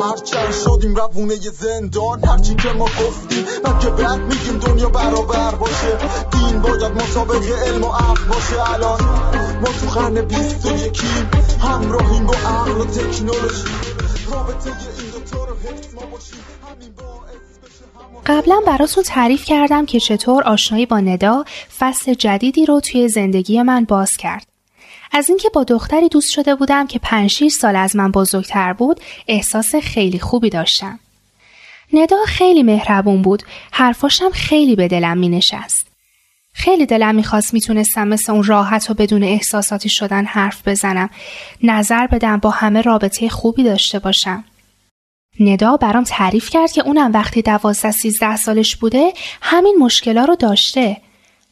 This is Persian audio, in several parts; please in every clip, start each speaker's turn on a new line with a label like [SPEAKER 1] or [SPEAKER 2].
[SPEAKER 1] هرچند شدیم روونه زندان. هرچی که ما گفتیم من که بعد میگیم دنیا برابر باشه. دین باید مطابق علم و عقل باشه. الان ما تو قرن بیست و یکیم. همراهیم با عقل و تکنولوژی. رابطه این دوتا رو حفظ ما باشیم. همین باعث
[SPEAKER 2] قبلا براتون تعریف کردم که چطور آشنایی با ندا فصل جدیدی رو توی زندگی من باز کرد. از اینکه با دختری دوست شده بودم که 5 سال از من بزرگتر بود احساس خیلی خوبی داشتم. ندا خیلی مهربون بود حرفاشم خیلی به دلم می نشست. خیلی دلم می‌خواست می‌تونستم مثل اون راحت و بدون احساساتی شدن حرف بزنم نظر بدم با همه رابطه خوبی داشته باشم. ندا برام تعریف کرد که اونم وقتی دوازده سیزده سالش بوده همین مشکلا رو داشته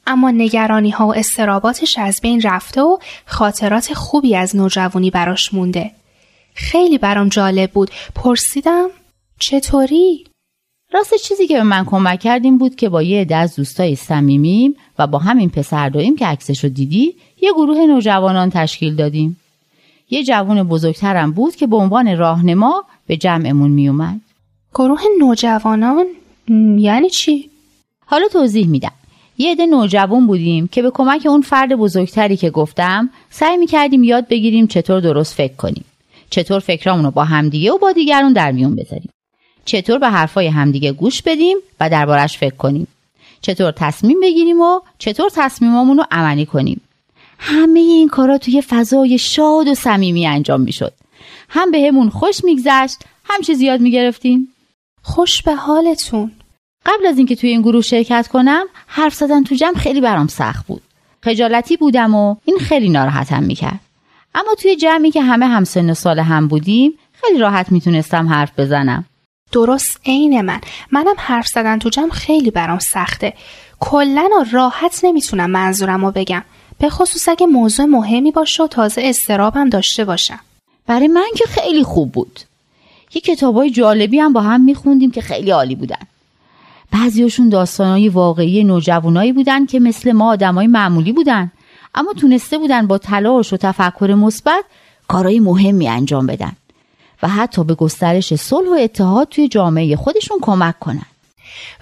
[SPEAKER 2] اما نگرانی ها و استراباتش از بین رفته و خاطرات خوبی از نوجوانی براش مونده. خیلی برام جالب بود. پرسیدم چطوری؟
[SPEAKER 3] راست چیزی که به من کمک کردیم بود که با یه عده از دوستای صمیمیم و با همین پسر داییم که عکسش رو دیدی یه گروه نوجوانان تشکیل دادیم. یه جوان بزرگترم بود که به عنوان راهنما به جمعمون میومد.
[SPEAKER 2] گروه نوجوانان یعنی چی؟
[SPEAKER 3] حالا توضیح میدم. یه عده نوجوان بودیم که به کمک اون فرد بزرگتری که گفتم سعی می‌کردیم یاد بگیریم چطور درست فکر کنیم. چطور فکرامون رو با همدیگه و با دیگرون در میون بذاریم. چطور به حرفای همدیگه گوش بدیم و دربارش فکر کنیم. چطور تصمیم بگیریم و چطور تصمیمامون رو عملی کنیم. همه این کارا توی فضای شاد و صمیمی انجام می‌شد. هم بهمون به خوش میگذشت هم چیز یاد می‌گرفتیم.
[SPEAKER 2] خوش به حالتون.
[SPEAKER 3] قبل از اینکه توی این گروه شرکت کنم حرف زدن تو جمع خیلی برام سخت بود. خجالتی بودم و این خیلی ناراحتم می‌کرد. اما توی جمعی که همه همسن و سال هم بودیم خیلی راحت می‌تونستم حرف بزنم.
[SPEAKER 2] درست عین من. منم حرف زدن تو جمع خیلی برام سخته. کلا راحت نمی‌تونم منظورم رو بگم. به خصوص اگه موضوع مهمی باشه و تازه استرابم داشته باشم.
[SPEAKER 3] برای من که خیلی خوب بود. یه کتابای جالبی هم با هم میخوندیم که خیلی عالی بودن. بعضیاشون داستانهای واقعی نوجوانایی بودن که مثل ما آدمای معمولی بودن. اما تونسته بودن با تلاش و تفکر مثبت کارهای مهمی انجام بدن و حتی به گسترش صلح و اتحاد توی جامعه خودشون کمک کنن.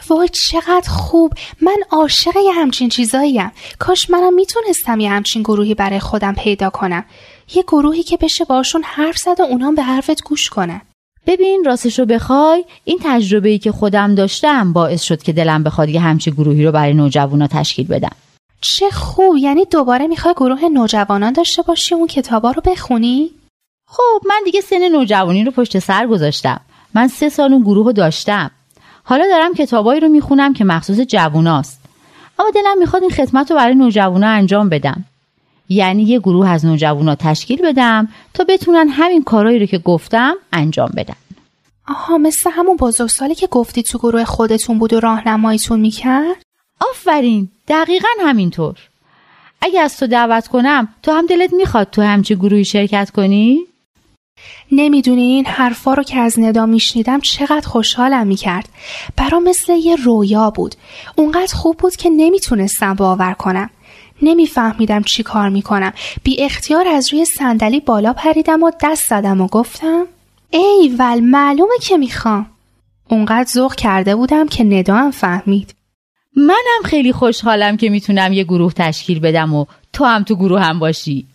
[SPEAKER 2] وای چقدر خوب. من عاشق یه همچین چیزاییم. کاش منم می‌تونستم یه همچین گروهی برای خودم پیدا کنم. یه گروهی که بشه باشون حرف زد و اونام به حرفت گوش کنن.
[SPEAKER 3] ببین راستش رو بخوای. این تجربه ای که خودم داشتم باعث شد که دلم بخواد یه همچی گروهی رو برای نوجوانا تشکیل بدم.
[SPEAKER 2] چه خوب یعنی دوباره می‌خوای گروه نوجوانان داشته باشی اون کتابا رو بخونی؟
[SPEAKER 3] خب من دیگه سن نوجوانی رو پشت سر گذاشتم. من سه سال اون گروه رو داشتم. حالا دارم کتابایی رو می‌خونم که مخصوص جووناست. اما دلم می‌خواد این خدمت رو برای نوجوانا انجام بدم. یعنی یه گروه از نوجوانا تشکیل بدم تا بتونن همین کارهایی رو که گفتم انجام بدن.
[SPEAKER 2] آها مثل همون بزرگسالی که گفتی تو گروه خودتون بود و راهنماییتون می‌کرد؟
[SPEAKER 3] آفرین دقیقا همینطور. اگه از تو دعوت کنم تو هم دلت می‌خواد تو همچی گروهی شرکت کنی؟
[SPEAKER 2] نمی‌دونی این حرفا رو که از ندا میشنیدم چقدر خوشحالم می‌کرد. برام مثل یه رویا بود. اونقدر خوب بود که نمی‌تونستم باور کنم. نمیفهمیدم چی کار می‌کنم. بی اختیار از روی صندلی بالا پریدم و دست زدم و گفتم ای ول معلومه که می‌خوام. اونقدر ذوق کرده بودم که ندا هم فهمید.
[SPEAKER 3] منم خیلی خوشحالم که می‌تونم یه گروه تشکیل بدم و تو هم تو گروه هم باشی.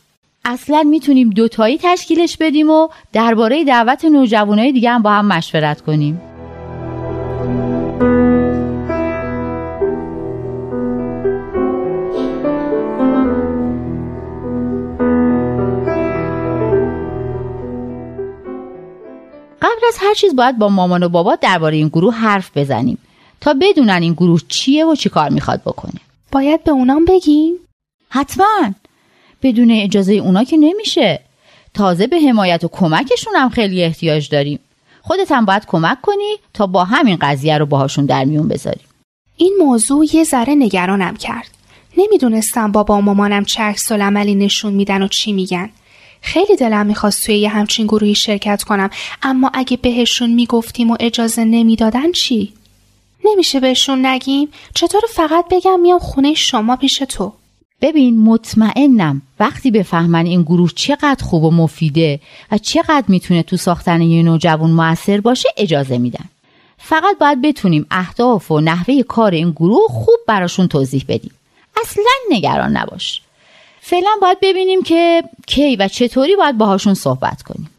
[SPEAKER 3] اصلا می‌تونیم دوتایی تشکیلش بدیم و درباره دعوت نوجوانای دیگه هم با هم مشورت کنیم. هر چیز باید با مامان و بابا درباره این گروه حرف بزنیم تا بدونن این گروه چیه و چی کار می‌خواد بکنه
[SPEAKER 2] باید به اونام بگیم؟
[SPEAKER 3] حتما بدون اجازه اونا که نمیشه تازه به حمایت و کمکشون هم خیلی احتیاج داریم خودت هم باید کمک کنی تا با همین قضیه رو باهاشون در میون بذاریم
[SPEAKER 2] این موضوع یه ذره نگرانم کرد. نمی‌دونستم بابا و مامانم چه عکس عملی نشون میدن و چی میگن. خیلی دلم می‌خواست توی یه همچین گروهی شرکت کنم. اما اگه بهشون می‌گفتیم و اجازه نمی‌دادن چی؟ نمیشه بهشون نگیم؟ چطور فقط بگم میام خونه شما پیش تو؟
[SPEAKER 3] ببین مطمئنم وقتی بفهمن این گروه چقدر خوب و مفیده و چقدر می‌تونه تو ساختن یه نوجوان موثر باشه اجازه میدن. فقط باید بتونیم اهداف و نحوه کار این گروه خوب براشون توضیح بدیم. اصلا نگران نباش. فعلا باید ببینیم که کی و چطوری باید باهاشون صحبت کنیم.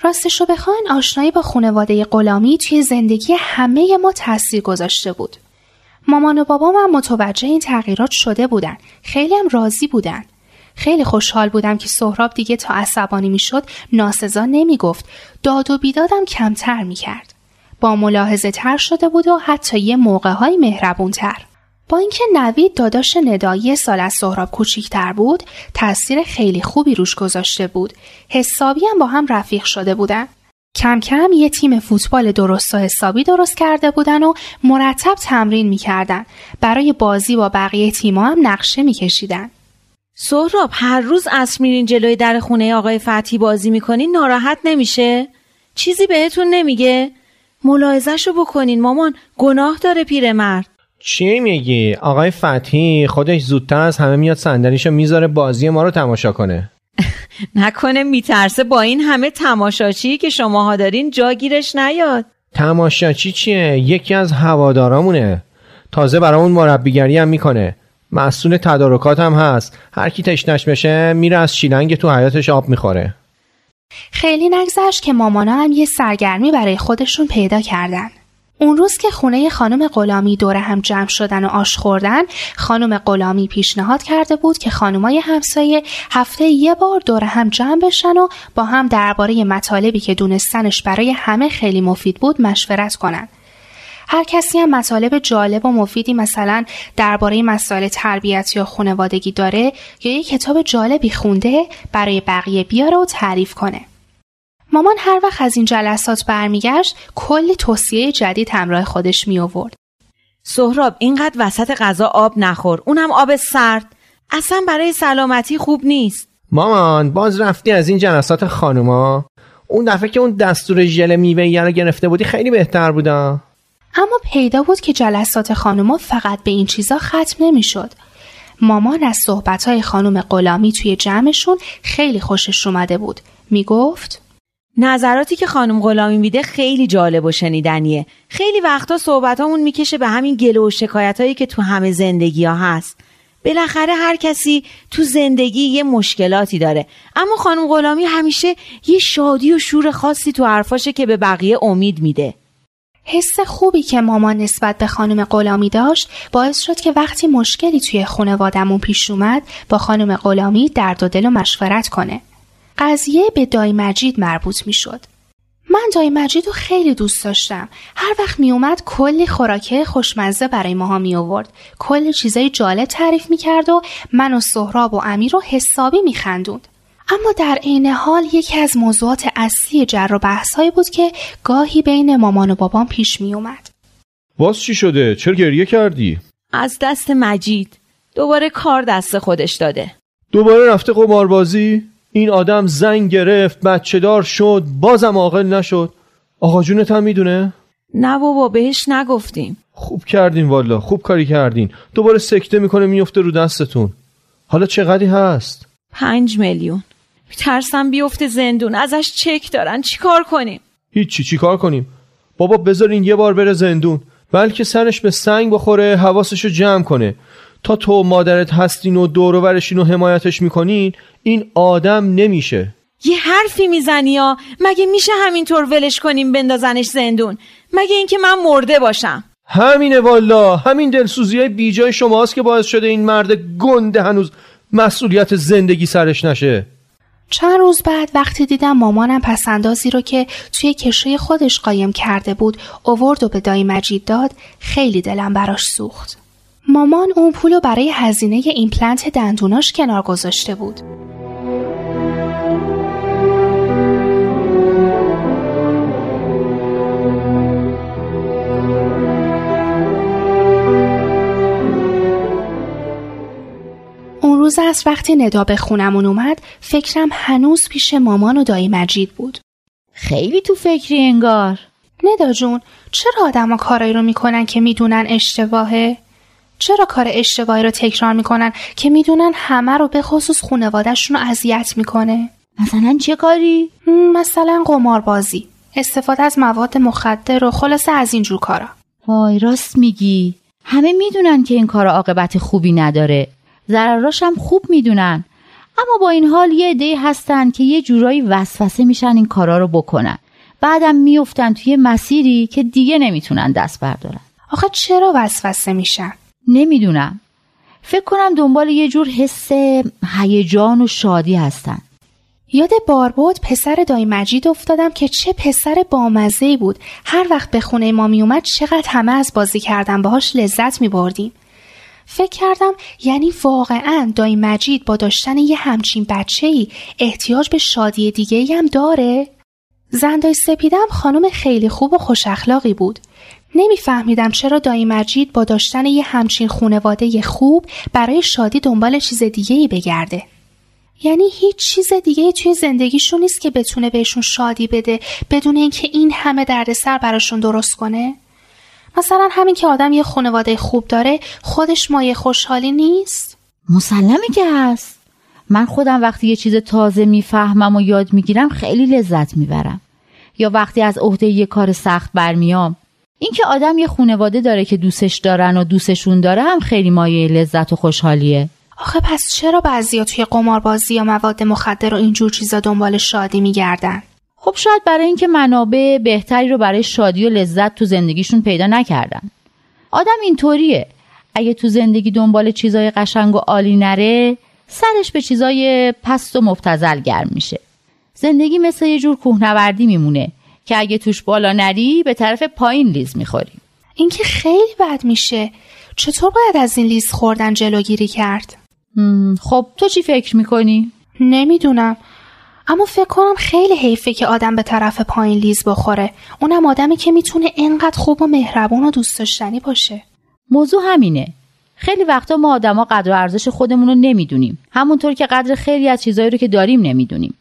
[SPEAKER 2] راستش رو بخواین آشنایی با خانواده غلامی توی زندگی همه ما تاثیر گذاشته بود. مامان و بابام هم متوجه این تغییرات شده بودن. خیلی هم راضی بودن. خیلی خوشحال بودم که سهراب دیگه تا عصبانی می‌شد ناسزا نمی‌گفت. داد و بیدادم کمتر می‌کرد. با ملاحظه تر شده بود و حتی یه موقع های مهربون تر. با اینکه نوید داداش ندایی سال از سهراب کوچیکتر بود تاثیر خیلی خوبی روش گذاشته بود. حسابی هم با هم رفیق شده بودن. کم کم یه تیم فوتبال درست و حسابی درست کرده بودن و مرتب تمرین می‌کردن. برای بازی با بقیه تیما هم نقشه میکشیدن.
[SPEAKER 4] سهراب هر روز اصر میرین جلوی در خونه آقای فتی بازی می‌کنین ناراحت نمیشه؟ چیزی بهتون نمیگه؟ ملاحظهشو بکنین مامان گناه داره پیرمرد.
[SPEAKER 5] چی میگی؟ آقای فتحی خودش زودتر از همه میاد صندلیشو می‌ذاره بازی ما رو تماشا کنه.
[SPEAKER 4] نکنه میترسه با این همه تماشاچی که شماها دارین جاگیرش نیاد.
[SPEAKER 5] تماشاچی چیه؟ یکی از هوادارامونه. تازه برامون مربیگری هم می‌کنه. مسئول تدارکات هم هست. هر کی تشنش بشه میره از شیلنگ تو حیاتش آب می‌خوره.
[SPEAKER 2] خیلی نگذشت که مامانا هم یه سرگرمی برای خودشون پیدا کردن. اون روز که خونه خانم غلامی دور هم جمع شدن و آش خوردن خانم غلامی پیشنهاد کرده بود که خانمای همسایه هفته یه بار دور هم جمع بشن و با هم درباره مطالبی که دونستنش برای همه خیلی مفید بود مشورت کنن. هر کسی هم مطالب جالب و مفیدی مثلا درباره مسائل تربیتی یا خانوادگی داره یا یه کتاب جالبی خونده برای بقیه بیاره و تعریف کنه. مامان هر وقت از این جلسات برمیگشت کلی توصیه جدید همراه خودش می آورد.
[SPEAKER 4] سهراب اینقدر وسط غذا آب نخور اونم آب سرد اصلا برای سلامتی خوب نیست
[SPEAKER 5] مامان باز رفتی از این جلسات خانوما اون دفعه که اون دستور ژل میوه رو گرفته بودی خیلی بهتر بودا
[SPEAKER 2] اما پیدا بود که جلسات خانوما فقط به این چیزا ختم نمی‌شد. مامان از صحبتهای خانم غلامی توی جمعشون خیلی خوشش اومده بود. می‌گفت
[SPEAKER 4] نظراتی که خانم غلامی میده خیلی جالب و شنیدنیه. خیلی وقتا صحبتامون می‌کشه به همین گله و شکایت هایی که تو همه زندگی ها هست. بالاخره هر کسی تو زندگی یه مشکلاتی داره. اما خانم غلامی همیشه یه شادی و شور خاصی تو حرفاشه که به بقیه امید میده.
[SPEAKER 2] حس خوبی که مامان نسبت به خانم غلامی داشت باعث شد که وقتی مشکلی توی خانوادمون پیش اومد با خانم غلامی درد و دل و مشورت کنه. قضیه به دای مجید مربوط می شد. من دای مجید رو خیلی دوست داشتم. هر وقت می اومد کلی خوراکه خوشمزه برای ماها می آورد. کلی چیزای جالب تعریف می کرد و من و سهراب و امیر رو حسابی می خندوند. اما در عین حال یکی از موضوعات اصلی جر و بحثهایی بود که گاهی بین مامان و بابام پیش می اومد.
[SPEAKER 5] باز چی شده؟ چرا گریه کردی؟
[SPEAKER 4] از دست مجید دوباره کار دست خودش داده
[SPEAKER 5] دوباره رفته قماربازی؟ این آدم زنگ گرفت بچه دار شد بازم عاقل نشد. آقا جونت هم می‌دونه؟
[SPEAKER 4] نه بابا بهش نگفتیم.
[SPEAKER 5] خوب کردین والا خوب کاری کردین. دوباره سکته می‌کنه میفته رو دستتون. حالا چقدری هست؟
[SPEAKER 4] پنج میلیون. ترسم بیفته زندون. ازش چک دارن. چیکار کنیم؟
[SPEAKER 5] هیچی چیکار کنیم؟ بابا بذارین یه بار بره زندون. بلکه سرش به سنگ بخوره حواسشو جمع کنه. تا تو مادرت هستین و دور و و حمایتش می‌کنین این آدم نمیشه.
[SPEAKER 4] یه حرفی می‌زنی یا؟ مگه میشه همینطور ولش کنیم بندازنش زندون؟ مگه اینکه من مرده باشم؟
[SPEAKER 5] همینه والا. همین دلسوزی های بیجای شماست که باعث شده این مرد گنده هنوز مسئولیت زندگی سرش نشه.
[SPEAKER 2] چند روز بعد وقتی دیدم مامانم پسندازی رو که توی کشوی خودش قایم کرده بود اوورد و به دایی مجید داد خیلی دلم براش سوخت. مامان اون پولو برای هزینه ایمپلنت دندوناش کنار گذاشته بود. اون روز از وقتی ندا به خونمون اومد فکرم هنوز پیش مامان و دایی مجید بود.
[SPEAKER 3] خیلی تو فکری انگار.
[SPEAKER 2] ندا جون چرا آدما کارایی رو می‌کنن که می‌دونن اشتباهه؟ چرا کار اشتباهی رو تکرار می‌کنن که می‌دونن همه رو به خصوص خونوادهشون رو اذیت می‌کنه؟
[SPEAKER 3] مثلا چه کاری؟
[SPEAKER 2] مثلا قماربازی استفاده از مواد مخدر و خلاصه از اینجور کارا.
[SPEAKER 3] وای راست میگی. همه می‌دونن که این کار عاقبت خوبی نداره. ضرراش هم خوب می‌دونن. اما با این حال یه عده هستن که یه جورایی وسوسه میشن این کارا رو بکنن. بعدم میفتن توی مسیری که دیگه نمی‌تونن دست بردارن.
[SPEAKER 2] آخه چرا وسوسه میشن؟
[SPEAKER 3] نمی‌دونم فکر کنم دنبال یه جور حس هیجان و شادی هستن
[SPEAKER 2] یاد باربود پسر دای مجید افتادم که چه پسر بامزه بود هر وقت به خونه ما می اومد چقدر همه از بازی کردن باهاش لذت می بردیم. فکر کردم یعنی واقعا دای مجید با داشتن یه همچین بچه ای احتیاج به شادی دیگه ای هم داره؟ زندای سپیدم خانم خیلی خوب و خوش اخلاقی بود. نمیفهمیدم چرا دایی مجید با داشتن یه همچین خونواده خوب برای شادی دنبال چیز دیگه ای بگرده. یعنی هیچ چیز دیگه توی زندگیشون نیست که بتونه بهشون شادی بده بدون اینکه این همه دردسر براشون درست کنه؟ مثلا همین که آدم یه خانواده خوب داره خودش مایه خوشحالی نیست؟
[SPEAKER 3] مسلمه که هست من خودم وقتی یه چیز تازه می‌فهمم و یاد می‌گیرم خیلی لذت می‌برم یا وقتی از عهده یه کار سخت برمیام اینکه آدم یه خانواده داره که دوستش دارن و دوستشون داره هم خیلی مایه لذت و خوشحالیه
[SPEAKER 2] آخه پس چرا بعضیا توی قماربازی یا مواد مخدر و اینجور چیزا دنبال شادی میگردن؟
[SPEAKER 3] خب شاید برای اینکه منابع بهتری رو برای شادی و لذت تو زندگیشون پیدا نکردن. آدم اینطوریه. اگه تو زندگی دنبال چیزای قشنگ و عالی نره، سرش به چیزای پست و مبتزل گرم میشه. زندگی مثل یه جور کوهنوردی میمونه که اگه توش بالا نری به طرف پایین لیز می‌خوری.
[SPEAKER 2] این که خیلی بد میشه. چطور باید از این لیز خوردن جلوگیری کرد؟
[SPEAKER 3] خب تو چی فکر می‌کنی؟
[SPEAKER 2] نمی‌دونم اما فکر کنم خیلی حیفه که آدم به طرف پایین لیز بخوره اونم آدمی که می‌تونه اینقدر خوب و مهربون و دوست داشتنی باشه
[SPEAKER 3] موضوع همینه خیلی وقتا ما آدما قدر و ارزش خودمون رو نمی‌دونیم همونطور که قدر خیلی از چیزایی رو که داریم نمی‌دونیم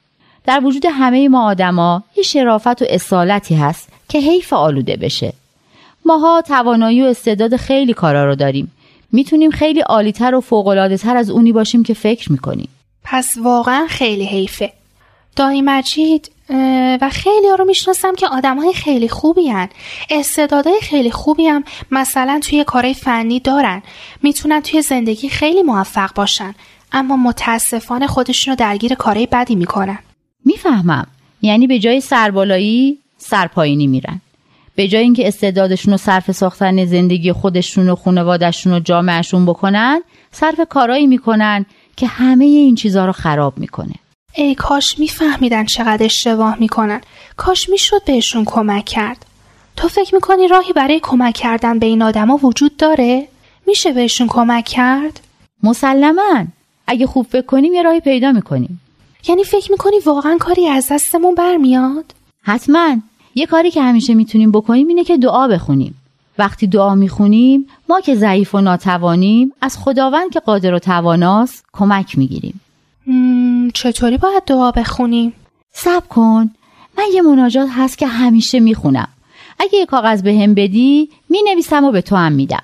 [SPEAKER 3] در وجود همه ما آدما یه شرافت و اصالتی هست که حیف آلوده بشه. ماها توانایی و استعداد خیلی کارا رو داریم. می‌تونیم خیلی عالیتر و فوقالعاده تر از اونی باشیم که فکر می‌کنیم.
[SPEAKER 2] پس واقعا خیلی حیفه. دایی مجید و خیلی ها رو می‌شناسم که آدم های خیلی خوبی هن. استعدادهای خیلی خوبی هم مثلا توی کارهای فنی دارن. می‌تونن توی زندگی خیلی موفق باشن. اما متاسفانه خودشون رو درگیر کارهای بدی می‌کنن.
[SPEAKER 3] می‌فهمم. یعنی به جای سربالایی سرپایینی میرن. به جای اینکه استعدادشون رو صرف ساختن زندگی خودشون و خانوادهشون و جامعهشون بکنن صرف کارایی می‌کنن که همه این چیزها رو خراب می‌کنه.
[SPEAKER 2] ای کاش میفهمیدن چقدر اشتباه می‌کنن. کاش می‌شد بهشون کمک کرد. تو فکر می‌کنی راهی برای کمک کردن به این آدما وجود داره؟ میشه بهشون کمک کرد؟
[SPEAKER 3] مسلما. اگه خوب فکر کنیم یه راهی پیدا می‌کنیم.
[SPEAKER 2] یعنی فکر می‌کنی واقعا کاری از دستمون برمیاد؟
[SPEAKER 3] حتما. یه کاری که همیشه می‌تونیم بکنیم اینه که دعا بخونیم. وقتی دعا می‌خونیم ما که ضعیف و ناتوانیم از خداوند که قادر و تواناست کمک می‌گیریم.
[SPEAKER 2] چطوری باید دعا بخونیم؟
[SPEAKER 3] سب کن. من یه مناجات هست که همیشه می‌خونم. اگه یه کاغذ به هم بدی می‌نویسم و به تو هم میدم.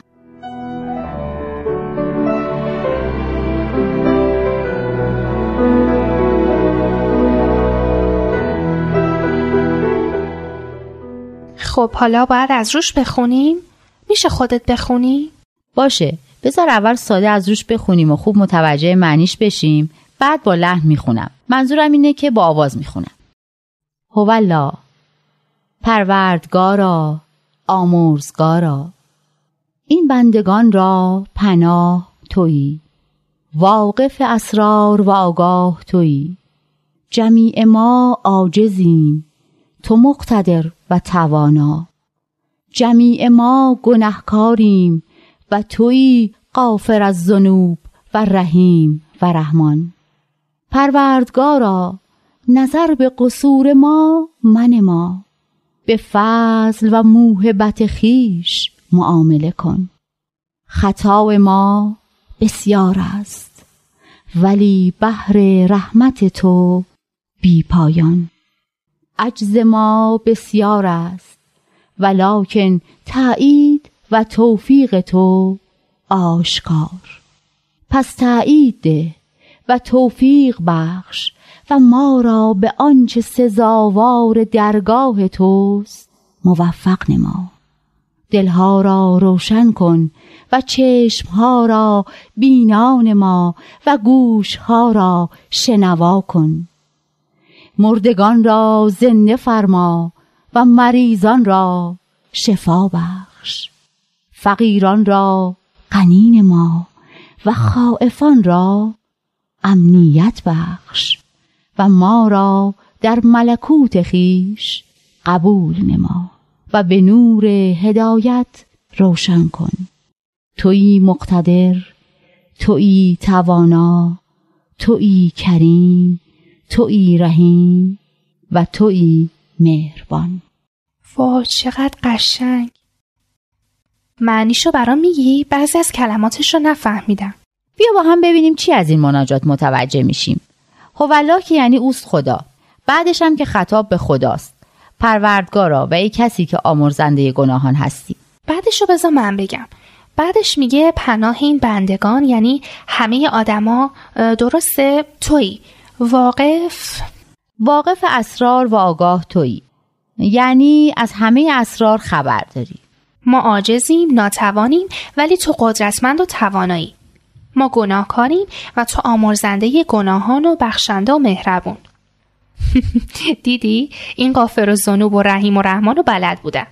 [SPEAKER 2] خب حالا باید از روش بخونیم؟ میشه خودت بخونی؟
[SPEAKER 3] باشه. بذار اول ساده از روش بخونیم و خوب متوجه معنیش بشیم. بعد با لحن می‌خونم. منظورم اینه که با آواز می‌خونم. هولا پروردگارا آمرزگارا. این بندگان را پناه تویی. واقف اسرار و آگاه تویی. جمیع ما عاجزیم. تو مقتدر و توانا. جمیع ما گنهکاریم و تویی غافر از ذنوب و رحیم و رحمان. پروردگارا نظر به قصور ما من ما. به فضل و موهبت خیش معامله کن. خطا ما بسیار است ولی بحر رحمت تو بی پایان. عجز ما بسیار است. ولکن تایید و توفیق تو آشکار. پس تایید و توفیق بخش و ما را به آنچه سزاوار درگاه توست موفق نما. دلها را روشن کن و چشمها را بینان ما و گوشها را شنوا کن. مردگان را زنده فرما و مریضان را شفا بخش. فقیران را قنین ما و خائفان را امنیت بخش و ما را در ملکوت خیش قبول نما و به نور هدایت روشن کن. تویی مقتدر تویی توانا تویی کریم تویی رحیم و تویی مهربان.
[SPEAKER 2] وا چقدر قشنگ. معنیشو برام میگی؟ بعضی از کلماتش رو نفهمیدم.
[SPEAKER 3] بیا با هم ببینیم چی از این مناجات متوجه میشیم. هوالله که یعنی اوست خدا. بعدش هم که خطاب به خداست. پروردگارا و ای کسی که آمرزنده گناهان هستی.
[SPEAKER 2] بعدش رو بذار من بگم. بعدش میگه پناه این بندگان یعنی همه آدما درسته؟ تویی. واقف؟
[SPEAKER 3] واقف اسرار و آگاه تویی. یعنی از همه اسرار خبر داری.
[SPEAKER 2] ما عاجزیم ناتوانیم ولی تو قدرتمند و توانایی. ما گناهکاریم و تو آمرزنده گناهان و بخشنده و مهربون. دیدی؟ این قافر و زنوب و رحیم و رحمان و بلد بودن.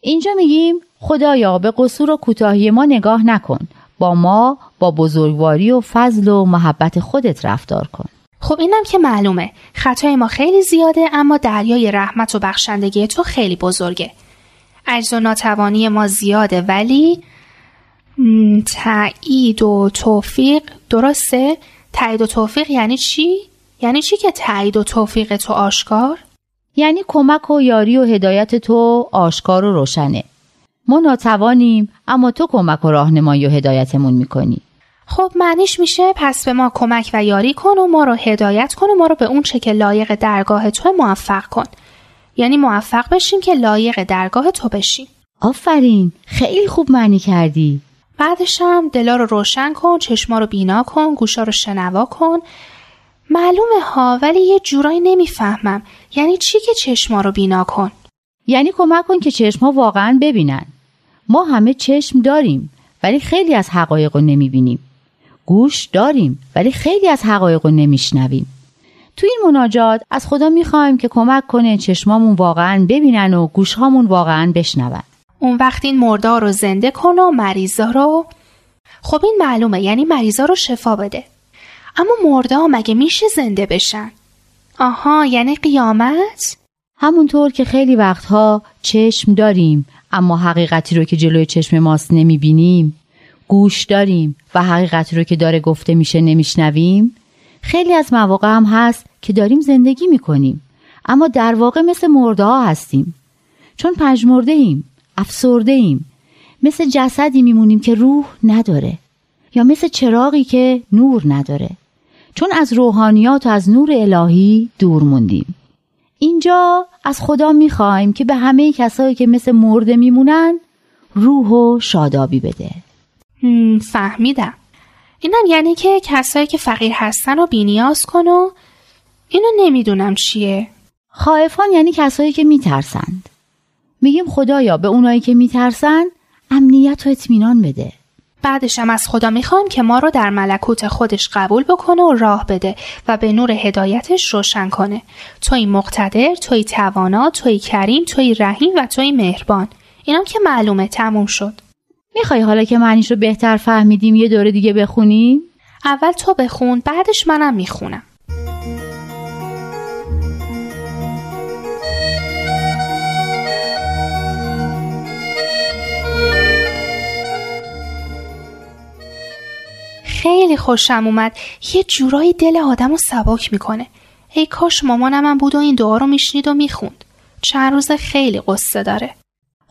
[SPEAKER 3] اینجا میگیم خدایا به قصور و کوتاهی ما نگاه نکن. با ما با بزرگواری و فضل و محبت خودت رفتار کن.
[SPEAKER 2] خب اینم که معلومه. خطای ما خیلی زیاده اما دریای رحمت و بخشندگی تو خیلی بزرگه. عجز و ناتوانی ما زیاده ولی تایید و توفیق درسته؟ تایید و توفیق یعنی چی؟ یعنی چی که تایید و توفیق تو آشکار؟
[SPEAKER 3] یعنی کمک و یاری و هدایت تو آشکار و روشنه. ما ناتوانیم اما تو کمک و راهنمایی و هدایتمون می‌کنی.
[SPEAKER 2] خب معنیش میشه پس به ما کمک و یاری کن و ما رو هدایت کن و ما رو به اون چه که لایق درگاه تو موفق کن. یعنی موفق بشیم که لایق درگاه تو بشیم.
[SPEAKER 3] آفرین خیلی خوب معنی کردی.
[SPEAKER 2] بعدش هم دلا رو روشن کن چشما رو بینا کن گوشا رو شنوا کن. معلومه ها ولی یه جورایی نمی‌فهمم. یعنی چی که چشما رو بینا کن؟
[SPEAKER 3] یعنی کمک کن که چشما واقعا ببینن. ما همه چشم داریم ولی خیلی از حقایق رو نمی‌بینیم. گوش داریم ولی خیلی از حقایق رو نمیشنویم. تو این مناجات از خدا می‌خوایم که کمک کنه چشمامون واقعا ببینن و گوشهامون واقعا بشنون.
[SPEAKER 2] اون وقت این مردا رو زنده کن و مریضا رو خب این معلومه یعنی مریضا رو شفا بده. اما مردا مگه میشه زنده بشن؟ آها یعنی قیامت؟
[SPEAKER 3] همونطور که خیلی وقتها چشم داریم اما حقیقتی رو که جلوی چشم ماست نمی‌بینیم. گوش داریم و حقیقتی رو که داره گفته میشه نمیشنویم؟ خیلی از مواقع هم هست که داریم زندگی می‌کنیم امما در واقع مثل مرده هستیم. چون پژمرده ایم افسرده ایم مثل جسدی میمونیم که روح نداره یا مثل چراغی که نور نداره. چون از روحانیات و از نور الهی دور موندیم. اینجا از خدا می‌خوایم که به همه کسایی که مثل مرده میمونن روح و شادابی بده.
[SPEAKER 2] فهمیدم. اینم یعنی که کسایی که فقیر هستن و بینیاز کن و اینو نمی‌دونم چیه.
[SPEAKER 3] خائفان یعنی کسایی که میترسند. میگیم خدایا به اونایی که میترسن امنیت و اطمینان بده.
[SPEAKER 2] بعدشم از خدا می‌خوام که ما رو در ملکوت خودش قبول بکنه و راه بده و به نور هدایتش روشن کنه. توی مقتدر توی توانا توی کریم توی رحیم و توی مهربان. اینم که معلومه تموم شد.
[SPEAKER 3] می‌خوای حالا که معنیش رو بهتر فهمیدیم یه دوره دیگه بخونیم؟
[SPEAKER 2] اول تو بخون بعدش منم می‌خونم. خیلی خوشم اومد. یه جورایی دل آدم رو سبک می‌کنه. ای کاش مامانم هم بود و این دعا رو میشنید و می‌خوند. چند روز خیلی قصه داره.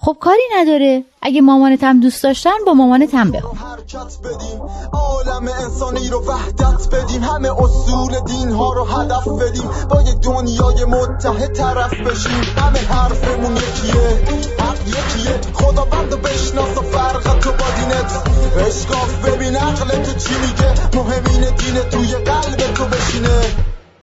[SPEAKER 3] خب کاری نداره. اگه مامانت هم دوست داشتن با مامانت هم بخون.
[SPEAKER 1] حرکت بدیم. عالم انسانی رو وحدت بدیم. همه اصول دین ها رو هدف بدیم. با یه دنیای متحد طرف بشیم. همه حرفمون یکیه. حق یکیه. خدا بند و بشناس و فرق تو با دینت. اشکاف ببین عقل تو چی میگه. مهمین دین توی قلب تو بشینه.